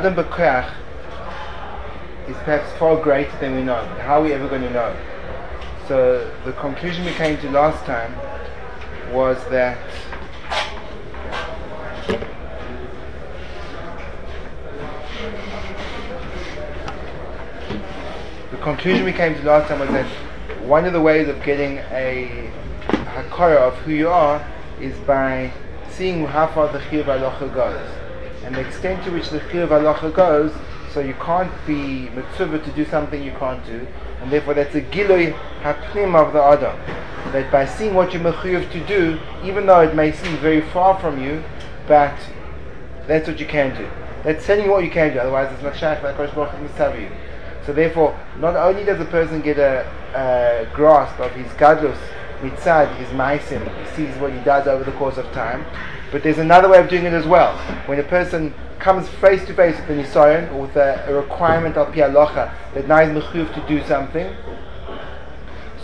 Adam B'Koach is perhaps far greater than we know. How are we ever going to know? So the conclusion we came to last time was that the conclusion we came to last time was that one of the ways of getting a hakara of who you are is by seeing how far the chiyuv halacha goes, and the extent to which the chiyuv halacha goes. So you can't be mitzvah to do something you can't do, and therefore that's a giloi hapnim of the adam. That by seeing what you're mechuyev to do, even though it may seem very far from you, but that's what you can do. That's telling you what you can do. Otherwise, it's not shaykh like Kosh Baruch you. So therefore, not only does the person get a, a grasp of his gadlus mitzad, his maisim, he sees what he does over the course of time, but there's another way of doing it as well. When a person comes face to face with an nisayon or with a, a requirement of pialocha that now is mechuv to do something,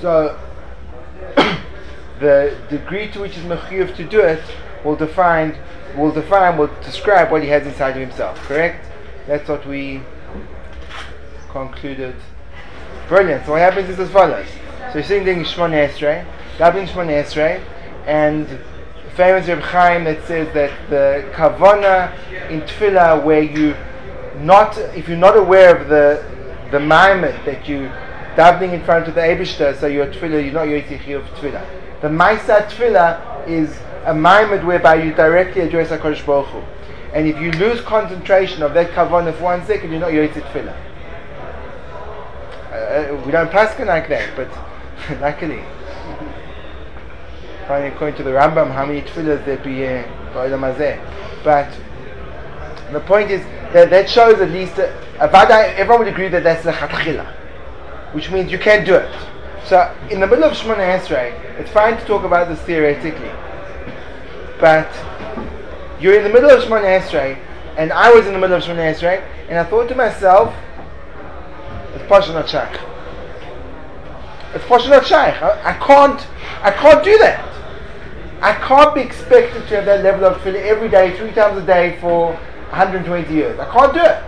so the degree to which is mechuv to do it will define will define will describe what he has inside of himself. Correct? That's what we concluded. Brilliant. So what happens is as follows. So you're sitting doing Shmon Esrei, davening Shmon Esrei, and famous Reb Chaim that says that the kavana in tefillah where you not if you're not aware of the the moment that you davening in front of the Eibishter, so you're tefillah, you're not yotzich of tefillah. The Maisa tefillah is a moment whereby you directly address HaKadosh Baruch Hu. And if you lose concentration of that kavana for one second, you're not yotzich tefillah. Uh, we don't paskin like that, but luckily. Finally, according to the Rambam, how many tefillahs there be eh, in But the point is that that shows at least uh, a, a everyone would agree that that's the chatchila, which means you can't do it. So in the middle of Shemona Esrei, it's fine to talk about this theoretically, but you're in the middle of Shemona Esrei, and I was in the middle of Shemona Esrei, and I thought to myself, it's Pasha not Shaykh. It's Pasha not Shaykh. I, I, can't, I can't do that. I can't be expected to have that level of tefillah every day, three times a day for 120 years. I can't do it.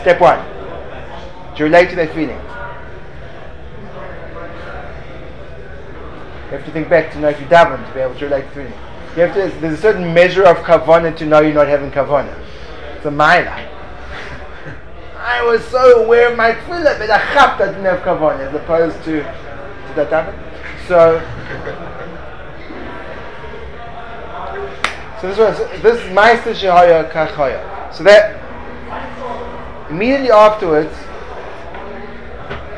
Step one. To relate to that feeling. You have to think back to know if you daven to be able to relate to feeling. You have to, there's a certain measure of kavana to know you're not having kavana. It's a maila. I was so aware of my tefillah, but I chapped I didn't have kavanah, as opposed to, did that happen? So, so this was, this is Meister Shehaya Kachaya. So that, immediately afterwards,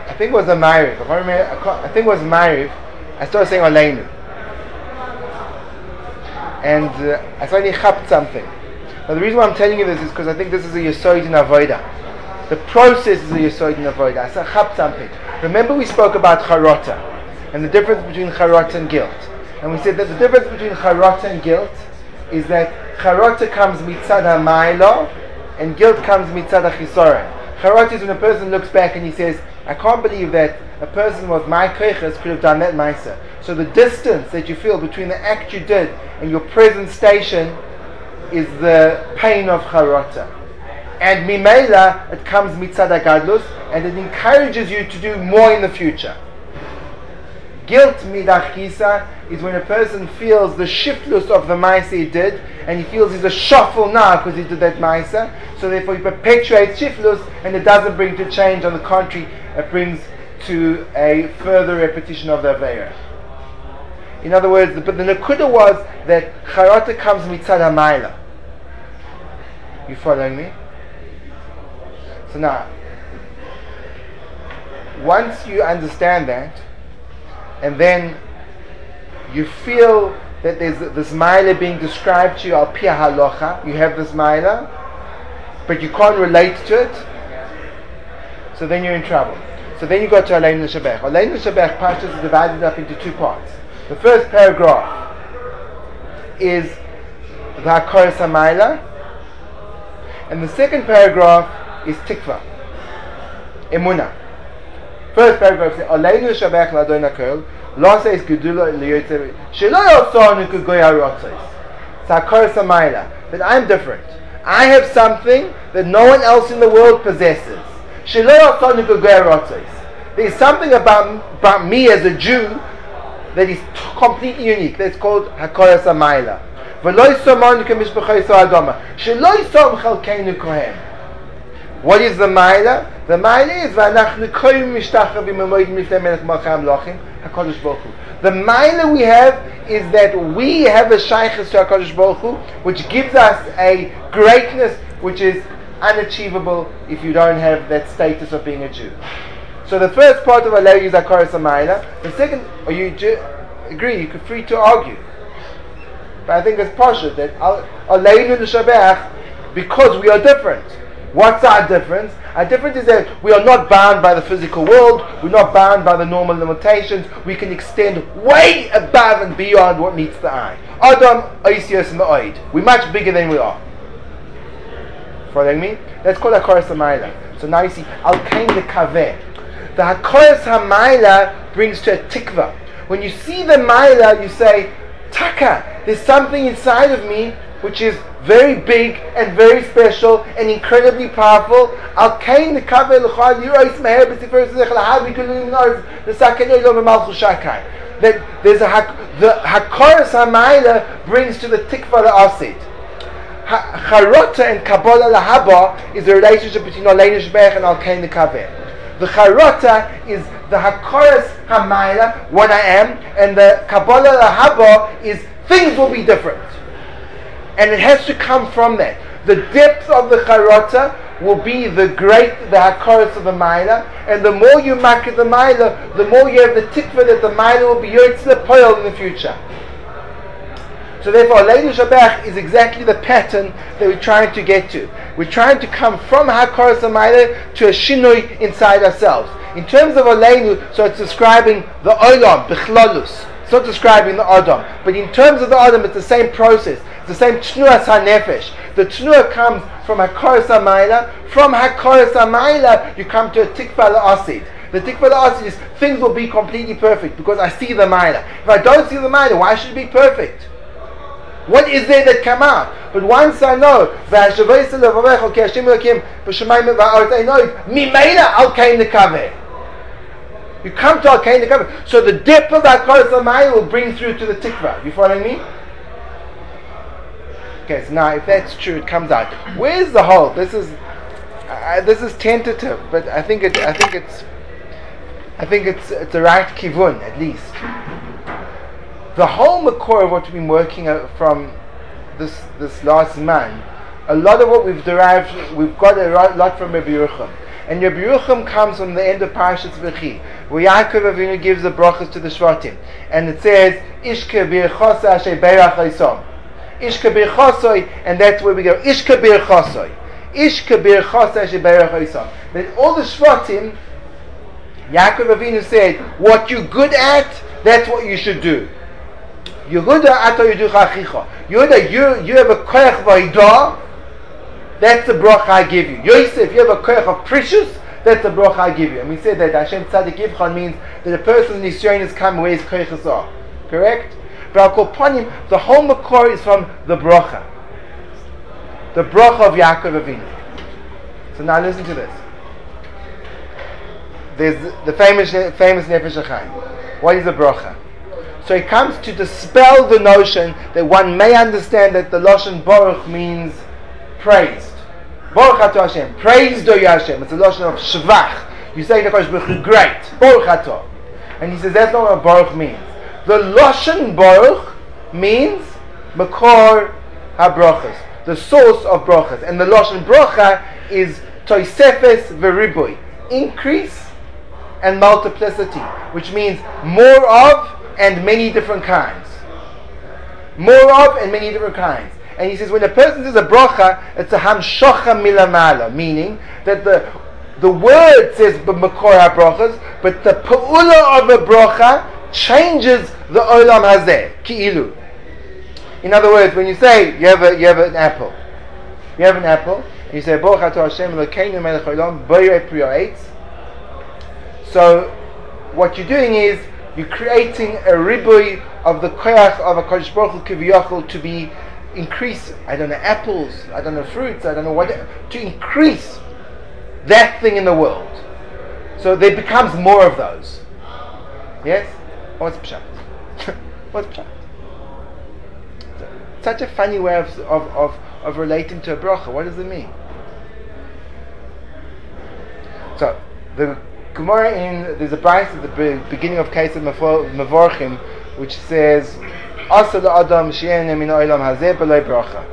I think it was a Ma'ariv, I remember, I, I think it was Ma'ariv, I started saying Aleinu. And uh, I suddenly chapped something. Now the reason why I'm telling you this is because I think this is a Yesod in. The process is a Yesod in Avodah. So chap something. Remember we spoke about charota and the difference between charota and guilt. And we said that the difference between charota and guilt is that charota comes mitzad ha'maylo and guilt comes mitzad ha'chisoren. Charota is when a person looks back and he says, I can't believe that a person with my koiches could have done that ma'isa. So the distance that you feel between the act you did and your present station is the pain of charota. And mimela, it comes mitzad gadlus, and it encourages you to do more in the future. Guilt midachisa is when a person feels the shiftless of the ma'isa he did, and he feels he's a shuffle now because he did that ma'isa. So therefore he perpetuates shiftless, and it doesn't bring to change. On the contrary, it brings to a further repetition of the aveira. In other words, the, but the nakuda was that charata comes mitzad hamayla. You following me? So now, once you understand that, and then you feel that there's this maila being described to you al pia halacha, you have this maila, but you can't relate to it, so then you're in trouble. So then you go to Alein Shabbat. Alein Shabbat Pashas is divided up into two parts. The first paragraph is the Hakaras Hamayla. And the second paragraph is Tikva, Emuna. First paragraph says, Aleinu Shabach Ladon HaKol, Lo says Gedula Liyotze, Shelo Yotzonu Kugoy HaRotzos. It's Hakaras Hamayla. That I'm different. I have something that no one else in the world possesses. Shelo Yotzonu Kugoy HaRotzos. There's something about, about me as a Jew that is completely unique. That's called Hakoyas Amayla. What is the Maila? The Maila is V'anachnu koyim mishtachavim emoid mifnei melech malcham lachim HaKadosh Baruch Hu. The Maila we have is that we have a Shaykhis to HaKadosh Baruch Hu, which gives us a greatness which is unachievable if you don't have that status of being a Jew. So the first part of Alei is a ma'ida. The second, or you agree, you're free to argue. But I think it's partial that Aleinu Neshabeach, because we are different. What's our difference? Our difference is that we are not bound by the physical world, we're not bound by the normal limitations, we can extend way above and beyond what meets the eye. Adam, Oisios, and the Oid. We're much bigger than we are. Following me? That's called Akaras Amayla. So now you see, Al Kain the Kaveh. The Hakoyas HaMaila brings to a tikva. When you see the Maila, you say, Taka, there's something inside of me which is very big and very special and incredibly powerful. Al kain the kavel l'chad yirois meher b'tifer zech lahad v'kulim nor the sakenei lo v'malchu shakai. That there's a the hakoras hamayla brings to the tikva the asid. Charota and Kabbalah lahaba is the relationship between Aleinu Shbech and Al kain the kavel. The charata is the hakoras hamayla, what I am, and the kabbalah lahaba is things will be different, and it has to come from that. The depth of the charata will be the great, the hakoras of the maila, and the more you market the maila, the more you have the tikva that the maila will be yotz the poil in the future. So therefore, Leinu Shabbat is exactly the pattern that we're trying to get to. We're trying to come from Hakaras Amayla to a Shinui inside ourselves. In terms of Aleinu, so it's describing the Olam, Bichlolus. It's not describing the Adam. But in terms of the Adam, it's the same process. It's the same Tnuas HaNefesh. The Tnua comes from Hakaras Amayla. From Hakaras Amayla, you come to a Tikva La'asid. The tikva la'asid is things will be completely perfect because I see the Maila. If I don't see the Maila, why should it be perfect? What is there that come out? But once I know, I know, Mimela, I'll came the kaveh. You come to Al Kain the. So the depth of that Kodesh Amayim will bring through to the tikva. You following me? Okay, so now if that's true, it comes out. Where's the hole? This is uh, this is tentative, but I think it I think it's I think it's it's the right kivun at least the whole makor of what we've been working from this this last man, a lot of what we've derived, we've got a lot from Rabbi Yerucham. And Yerucham comes from the end of Parashas V'chi, where Yaakov Avinu gives the brachas to the Shvatim. And it says, Ishka birchosa ashe berach. Ishka birchosoi, and that's where we go, Ishka birchosoi. Ishka birchosa ashe berach haisom. That all the Shvatim, Yaakov Avinu said, what you're good at, that's what you should do. Yehuda ato yuducha achicha. Yehuda, you, you have a koyach vayda, that's the bracha I give you. Yosef, if you have a koyach of precious, that's the bracha I give you. And we said that Hashem tzadik means that a person in Yisrael is come where his koyachas are. Correct? But I'll call upon him, the whole makor is from the bracha. The bracha of Yaakov Avinu. So now listen to this. There's the famous famous Nefesh HaChaim. What is the bracha? So it comes to dispel the notion that one may understand that the Lashon Baruch means praised. Baruch Ato Hashem. Praise do Hashem. It's a Lashon of Shvach. You say the Kodesh Baruch great. Baruch Ato. And he says that's not what Baruch means. The Lashon Baruch means Makor HaBrachas. The source of brachas. And the Lashon Bracha is Toisefes Veribui. Increase and multiplicity. Which means more of and many different kinds. More of and many different kinds. And he says when a person says a bracha, it's a hamshocha milamala, meaning that the the word says b'makor brachas, but the pa'ula of a bracha changes the olam hazeh, ki'ilu. In other words, when you say you have a, you have an apple, you have an apple, and you say Baruch Hashem Elokeinu Melech Ha'etz. So what you're doing is you're creating a ribui of the koyach of a Kodesh Baruch Hu to be increase. I don't know apples. I don't know fruits. I don't know what to increase that thing in the world. So there becomes more of those. Yes. What's pshat? What's pshat? Such a funny way of, of, of, of relating to a bracha. What does it mean? So the Gemara in there's a price at the beginning of of Mavorchim which says Asa Adam She'en min olam hazeh b'loi bracha.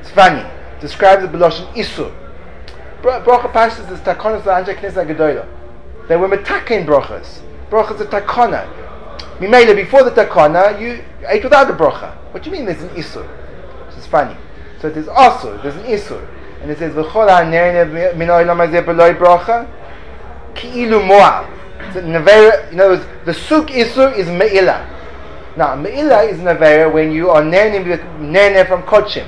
It's funny. Describes the Beloshin Isur. Bracha Pashtas is takonas la'anja knesa gedoyla. They were metakin brachas. Brachas are takona. Mimele, before the takona, you ate without the bracha. What do you mean there's an Isur? Is funny. So it is Asur, there's an Isur. And it says, V'chol ha'nerne min olam hazeh b'loi bracha ki'ilu mo'al. In other words, the suk isur is me'ila. Now, me'ila is nevera when you are nene from kochim.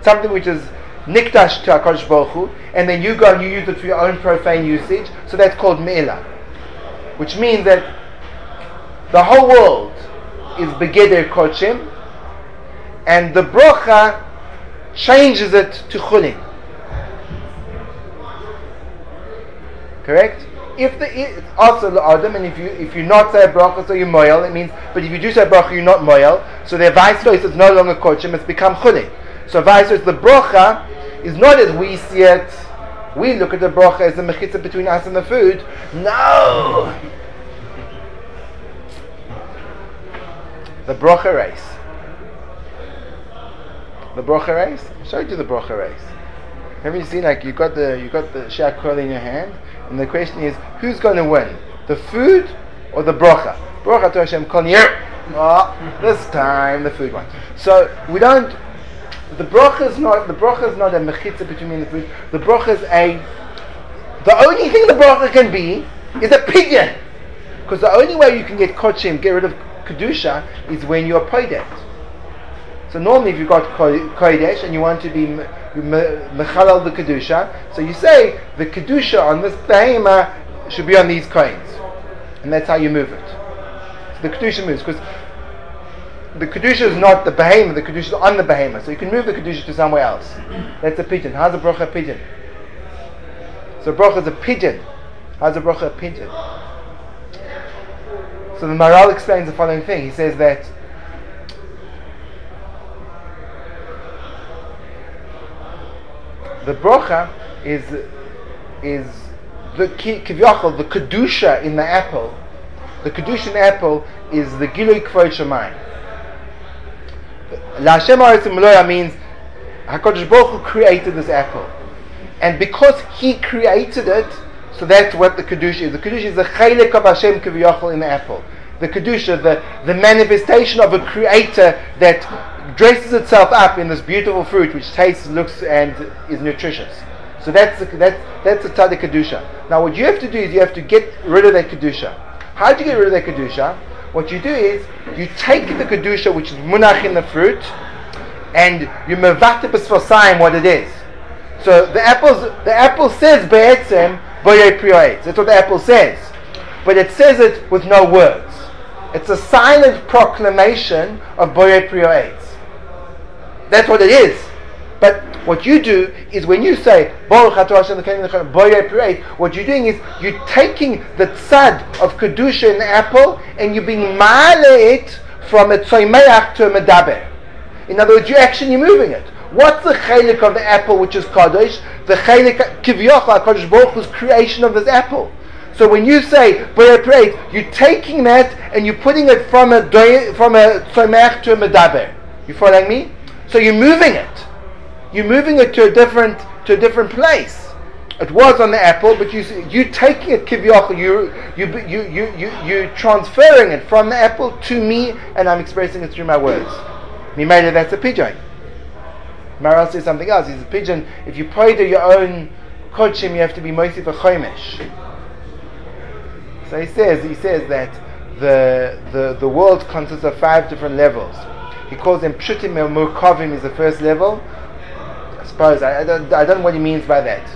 Something which is nikdash to HaKadosh Baruch and then you go and you use it for your own profane usage, so that's called me'ila. Which means that the whole world is begeder kochim, and the brocha changes it to chulin. Correct? If the also the adam, and if you if you not say a bracha, so you moil, it means. But if you do say a bracha, you're not moil. So the vice versa is no longer kochim; it's become chulin. So vice versa, the bracha is not as we see it. We look at the bracha as the mechitza between us and the food. No. The bracha race. The bracha race. I'll show you the bracha race. Have you seen like you got the you got the shakol in your hand, and the question is, who's going to win? The food or the bracha? Bracha to Hashem kol Oh, ah, this time the food one. So we don't. The bracha is not the bracha is not a mechitza between me and the food. The bracha is a. The only thing the bracha can be is a pidyon, because the only way you can get kochim, get rid of kedusha, is when you're poidet. So normally, if you've got kodesh and you want to be mechalal the kedusha, so you say the kedusha on this behema should be on these coins, and that's how you move it. So the kedusha moves because the kedusha is not the behema; the kedusha is on the behema, so you can move the kedusha to somewhere else. That's a pidyon. How's a bracha a pidyon? So bracha is a pidyon. How's a bracha a pidyon? So the Maharal explains the following thing. He says that the brocha is is the kivyachol, the kedusha in the apple. The kedusha in the apple is the gilui kvod shemayim. La Hashem means Hakadosh Baruch Hu created this apple, and because He created it, so that's what the kedusha is. The kedusha is the chaylik of Hashem kivyachol in the apple. The kedusha, the the manifestation of a creator that dresses itself up in this beautiful fruit which tastes, looks, and is nutritious. So that's the, that's that's the kedusha. Now, what you have to do is you have to get rid of that kedusha. How do you get rid of that kedusha? What you do is you take the kedusha which is munach in the fruit, and you mevatipus for sign what it is. So the apples, the apple says be'etzem boye. That's what the apple says, but it says it with no words. It's a silent proclamation of boye prioetz. That's what it is. But what you do is when you say what you're doing is you're taking the tzad of kedusha in the apple and you're being male it from a tzoymeach to a medaber. In other words, you're actually moving it. What's the chalik of the apple which is kadosh? The chalik kivyocha Kadosh Baruch Hu's creation of this apple. So when you say praise, you're taking that and you're putting it from a from a tzoymeach to a medaber. You following me? So you're moving it. You're moving it to a different to a different place. It was on the apple, but you you taking it kivyachol, you you you you you you transferring it from the apple to me, and I'm expressing it through my words. It. That's a pidyon. Maharal says something else. He's a pidyon. If you pray to your own kodshim, you have to be mosif for chomesh. So he says he says that the the the world consists of five different levels. He calls them pshutim or murkavim is the first level. I suppose I, I, don't, I don't know what he means by that.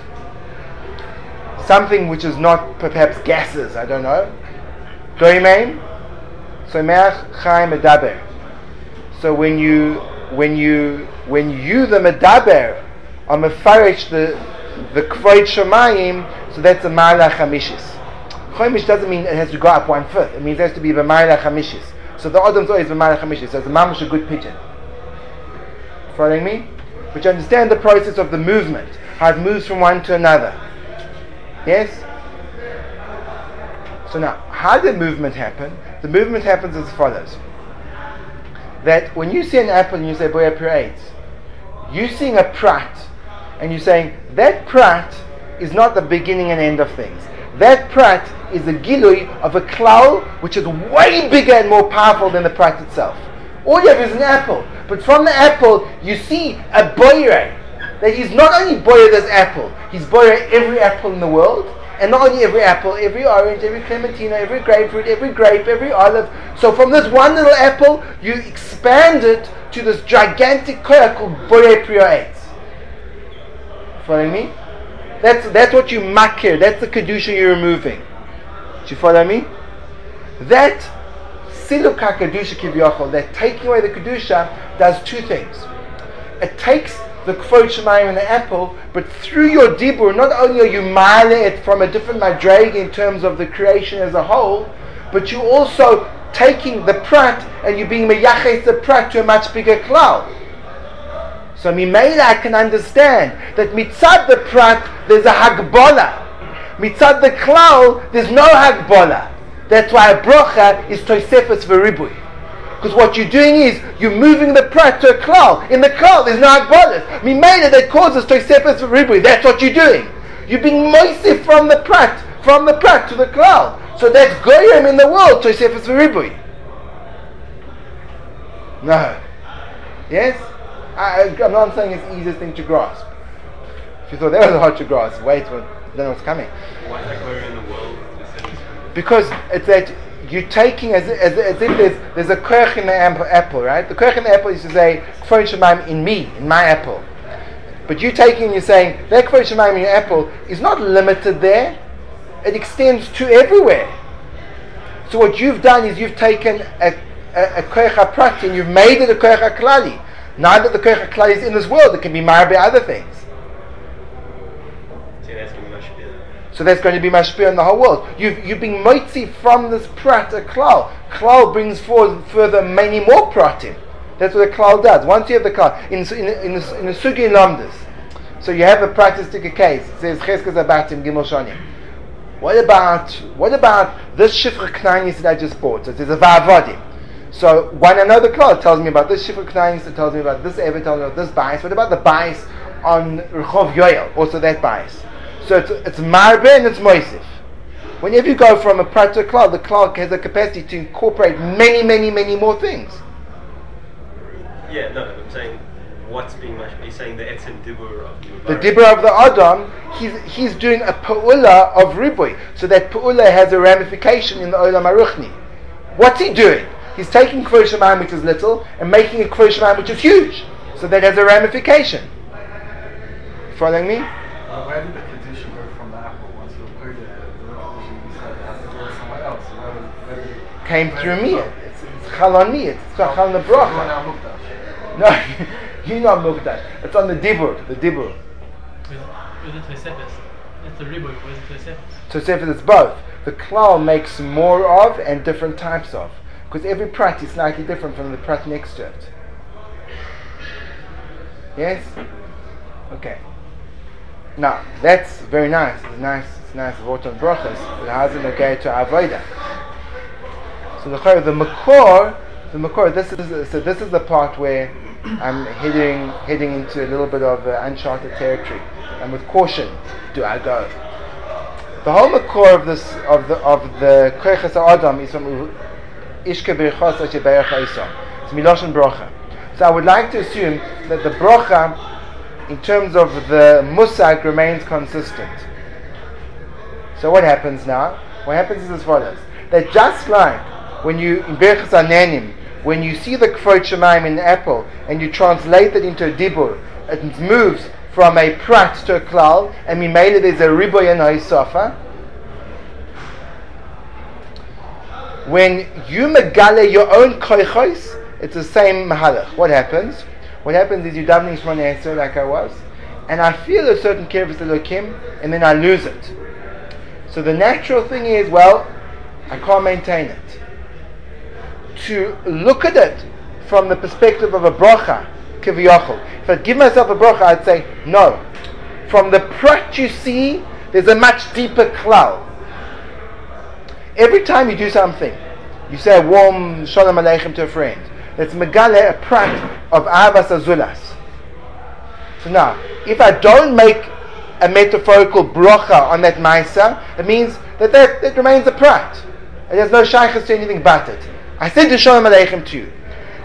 Something which is not perhaps gases. I don't know. Goimein. So me'ach chaim medaber. So when you when you when you the medaber are mefarish the the kvod shemayim, so that's a ma'ala chamishis. Chomish doesn't mean it has to go up one fifth. It means it has to be b'mayla chamishis. So the Adam's always b'mayla chamishis. So it's a mamash a good pidyon. Following me? But you understand the process of the movement, how it moves from one to another. Yes? So now, how did movement happen? The movement happens as follows. That when you see an apple and you say boya pirates, you're seeing a prat and you're saying that prat is not the beginning and end of things. That prat is the gilui of a klal which is way bigger and more powerful than the prat itself. All you have is an apple, but from the apple you see a boire. That he's not only boyer this apple, he's boyer every apple in the world, and not only every apple, every orange, every clementine, every grapefruit, every grape, every olive. So from this one little apple, you expand it to this gigantic koya called boyer priya Following me? That's, that's what you makir. That's the kedusha you're removing. Do you follow me? That siluka kedusha kivyachol, that taking away the kedusha, does two things. It takes the kvod shemayim and the apple, but through your dibur, not only are you mile it from a different madrag in terms of the creation as a whole, but you also taking the prat and you're being meyaches the prat to a much bigger cloud. So Mimela I can understand that mitzad the prat there's a hagbola. Mitzad the klal there's no hagbola. That's why a brocha is toisefes veribui. Because what you're doing is you're moving the prat to a klal. In the klal there's no hagbola. Mimela that causes toisefes veribui. That's what you're doing. You're being moisif from the prat, from the prat to the klal. So that's goyim in the world toisefes veribui. No. Yes? I, am not saying it's the easiest thing to grasp. If you thought that was hard to grasp, wait, well, then what's coming? Why is that in the world? Because it's that you're taking as, as, as if there's, there's a kirch in the apple, right? The kirch in the apple is to say, Kfar Shemaim in me, in my apple. But you're taking and you're saying, that Kfar Shemaim in your apple is not limited there. It extends to everywhere. So what you've done is you've taken a, a, a Koich and you've made it a Koich Klali. Now that the Koich HaKlal is in this world, it can be married by other things. So that's going to be mashpia in the whole world. You've, you've been moitzi from this prat, a klal. Klal brings forward further many more pratim. That's what a klal does. Once you have the klal, in, in, in, in, in the sugi lamdas, so you have a practical case. It says cheskes abatim gimel shonim. What about what about this shifra knainis that I just bought? So there's a va'avodim. So one another cloud tells me about this Shifra Knainis, it tells me about this Ever, tells me about this bias. What about the bias on Rechov Yoel? Also that bias. So it's, it's Marbe and it's Moisif. Whenever you go from a prat to a cloud, the cloud has the capacity to incorporate many, many, many more things. Yeah, no, I'm saying what's being mentioned. He's saying the etzim dibur of the The dibur of the Adam, he's, he's doing a pa'ula of ribui. So that pa'ula has a ramification in the olam aruchni. What's he doing? He's taking Kvosh Shemayim, which is little, and making a Kvosh Shemayim, which is huge. So that has a ramification. Following me? Uh, where did the condition go from the apple once you put it? somewhere else. Came through me. It's, it's chalani. It's chal nebracha. No, you're not mukdash. It's on the dibur. The dibur. It's the ribur. Tosefes, it's both. The klal makes more of and different types of. Because every prat is slightly different from the prat next to it. Yes? Okay. Now, that's very nice. It's nice, it's nice word on brachas, it okay to avoida? So the the makor, the makor. This is so. This is the part where I'm heading heading into a little bit of uh, uncharted territory, and with caution do I go. The whole makor of this of the of the adam is from Ishke Birchos Asher Berach It's Brocha. So I would like to assume that the Brocha, in terms of the Musag, remains consistent. So what happens now? What happens is as follows. That just like when you, in Berchos Anenim, when you see the Kvot Shemaim in the apple and you translate it into a dibur, it moves from a prat to a klal, and mimele there's a riboy and a. When you megale your own koichos, it's the same mahalach. What happens? What happens is you davening Shmona answer like I was, and I feel a certain kirvus elokim, and then I lose it. So the natural thing is, well, I can't maintain it. To look at it from the perspective of a bracha, kiviyachol. If I give myself a bracha, I'd say, no. From the prat you see, there's a much deeper klal. Every time you do something, you say warm shalom aleichem to a friend. That's megale, a prat of avas azulas. So now, if I don't make a metaphorical bracha on that maisa, it means that that, that remains a prat. And there's no shaykhs to anything but it. I said to shalom aleichem to you.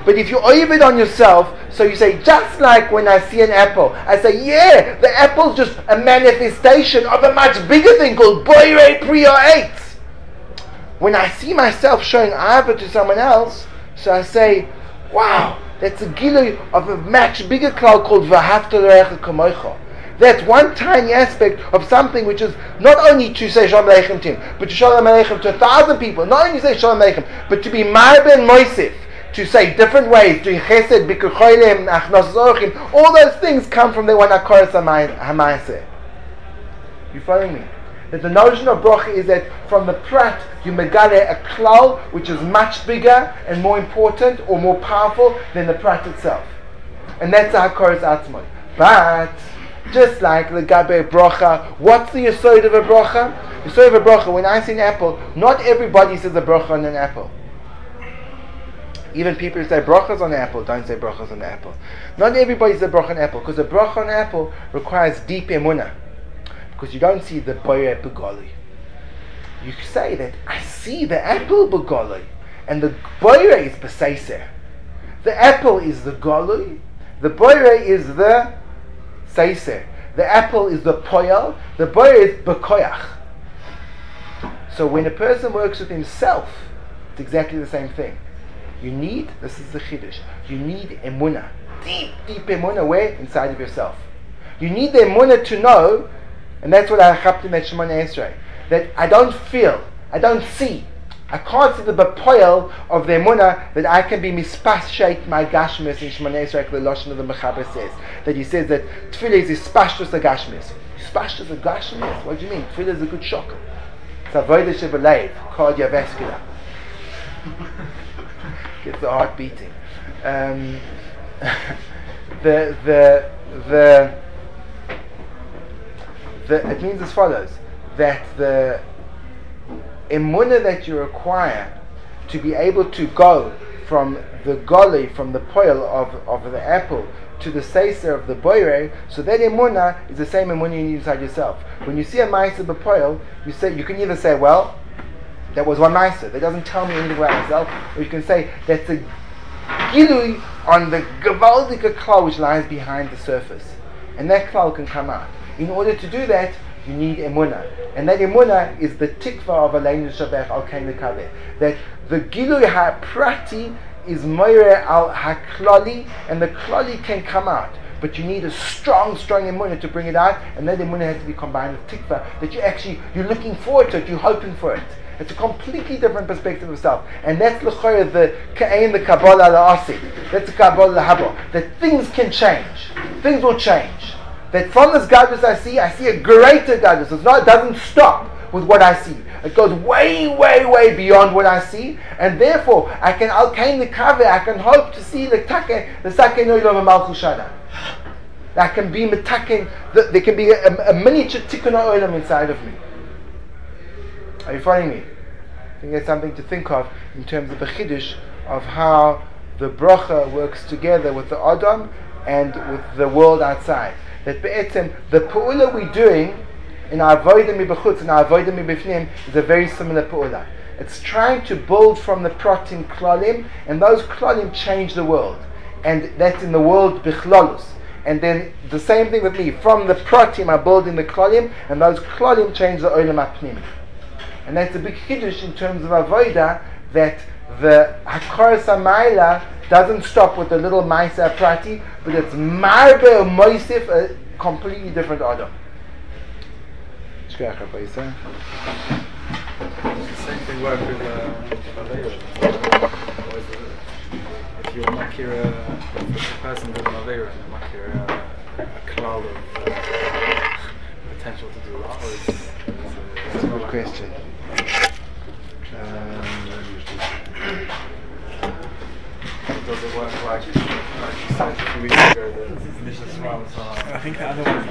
But if you oive it on yourself, so you say, just like when I see an apple, I say, yeah, the apple's just a manifestation of a much bigger thing called Boire Priya 8. When I see myself showing Ava to someone else, so I say, wow, that's a gilu of a much bigger cloud called Vahafta L'Recha Kamoicha. That's one tiny aspect of something which is not only to say Shalom Aleichem to him, but to Shalom Aleichem to a thousand people. Not only to say Shalom Aleichem, but to be Marben Moisif to say different ways, doing chesed, bikucholim, achnos all those things come from the one akoras hamayase. You following me? That the notion of bracha is that from the prat you megale a klal which is much bigger and more important or more powerful than the prat itself, and that's the hakoras atzmon. But just like the gabe bracha, what's the yesod of a bracha? The yesod of a bracha. When I see an apple, not everybody says a bracha on an apple. Even people who say brachas on apple don't say brachas on apple. Not everybody says a bracha on apple because a bracha on apple requires deep emunah because you don't see the boyer begoli. You say that I see the apple begoli and the boyer is beseiser. The apple is the golui, the boyer is the seiser. The apple is the poyal, the boyer is bekoyach. So when a person works with himself, it's exactly the same thing. You need, this is the chiddush, you need emunah. Deep, deep emunah, where? Inside of yourself. You need the emunah to know, and that's what I chaptim at Shemona Esrei, that I don't feel, I don't see, I can't see the bepoil of the emunah that I can be mispashait my gashmis in Shemona Esrei, the Lashon of the Mechaber says, that he says that tefillah is ispashtus a gashmis. Ispashtus a gashmis? What do you mean? Tefillah is a good shock. It's a avodah shebelev, cardiovascular gets the heart beating. Um, the, the, the, the, it means as follows that the emunah that you require to be able to go from the gully, from the poil of, of the apple to the seiser of the boire, so that emunah is the same emunah you need inside yourself. When you see a ma'aser bepoil, you say you can either say, well, that was one nicer. That doesn't tell me anything about myself. Or you can say that's a gilui on the gewaldige klal which lies behind the surface. And that klal can come out. In order to do that, you need emunah. And that emunah is the tikva of Aleinu Shabbat al Kain That the gilui ha-prati is moire al haklali, and the klali can come out. But you need a strong, strong emunah to bring it out, and that emunah has to be combined with tikva. That you actually you're looking forward to it, you're hoping for it. It's a completely different perspective of self. And that's l'choyer the ka'ain the Kabbalah la'asi. That's the Kabbalah la'habo. That things can change. Things will change. That from this gadlus I see, I see a greater gadlus. It's not, it doesn't stop with what I see. It goes way, way, way beyond what I see, and therefore I can al the kave. I can hope to see the take the sake of a malchushana. That can be metakin. There can be a, a miniature tikkun olam inside of me. Are you following me? I think that's something to think of in terms of the chiddush of how the bracha works together with the adam and with the world outside. That be'etzem, the pu'ula we're doing in our avodah mibachutz and our avodah mibifnim is a very similar pu'ula. It's trying to build from the pratim klalim, and those klalim change the world. And that's in the world bichlolus. And then the same thing with me. From the pratim, I'm building the klalim, and those klalim change the olam apnim. And that's a big chiddush in terms of avodah that the Hakaras Hamayla doesn't stop with the little Maisa Prati, but it's Marbe Moisif, a completely different order. Same thing work with uh, Aveira. Or is it- If you're makir, the person does and you're makir uh, a cloud of uh, potential to do that, or is, is, That's a good question. Um, does it work like, like you said a few weeks ago, the Mishnah Smalim uh, I think the other one.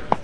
Uh,